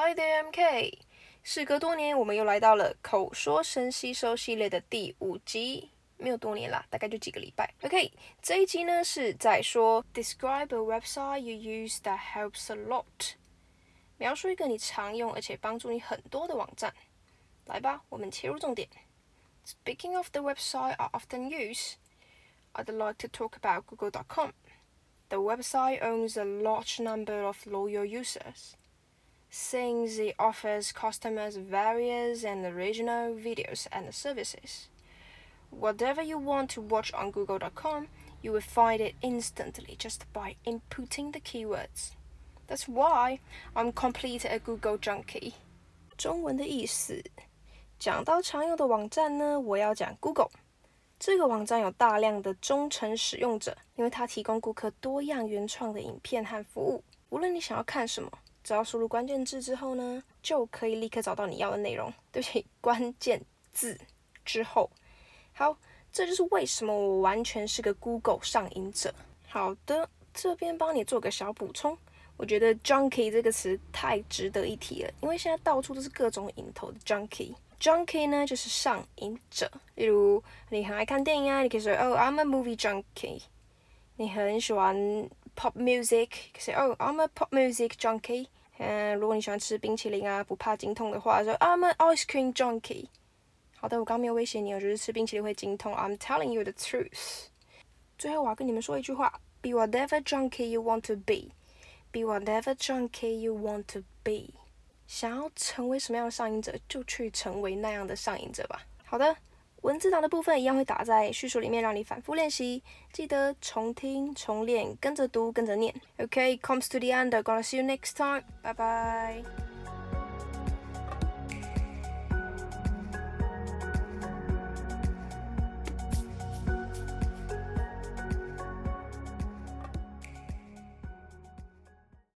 Hi there, I'm K。事隔多年，我们又来到了口说神吸收系列的第五集。没有多年啦，大概就几个礼拜。OK，这一集呢是在说 Describe a website you use that helps a lot。描述一个你常用而且帮助你很多的网站。来吧，我们切入重点。Speaking of the website I often use, I'd like to talk about Google.com. The website owns a large number of loyal users, since it offers customers various and original videos and services. Whatever you want to watch on Google.com, you will find it instantly just by inputting the keywords. That's why I'm complete a Google junkie. 中文的意思，讲到常用的网站呢，我要讲 Google。这个网站有大量的忠诚使用者，因为它提供顾客多样原创的影片和服务。无论你想要看什么， 只要输入关键字之后呢，就可以立刻找到你要的内容。对不起，关键字之后，好，这就是为什么我完全是个 Google 上瘾者。好的，这边帮你做个小补充。我觉得 junkie 这个词太值得一提了，因为现在到处都是各种瘾头的 junkie。junkie 呢就是上瘾者，例如你很爱看电影啊，你可以说 Oh I'm a movie junkie。你很喜欢 pop music，可以说 Oh I'm a pop music junkie。嗯，如果你喜欢吃冰淇淋啊，不怕经痛的话，说 I'm an ice cream junkie。好的，我刚没有威胁你，我就是吃冰淇淋会经痛。I'm telling you the truth。最后我要跟你们说一句话：Be whatever junkie you want to be。Be whatever junkie you want to be。想要成为什么样的上瘾者，就去成为那样的上瘾者吧。好的， 文字档的部分一样会打在叙述里面，让你反复练习，记得重听、重练，跟着读，跟着念。Okay, comes to the end. Gonna see you next time. Bye bye.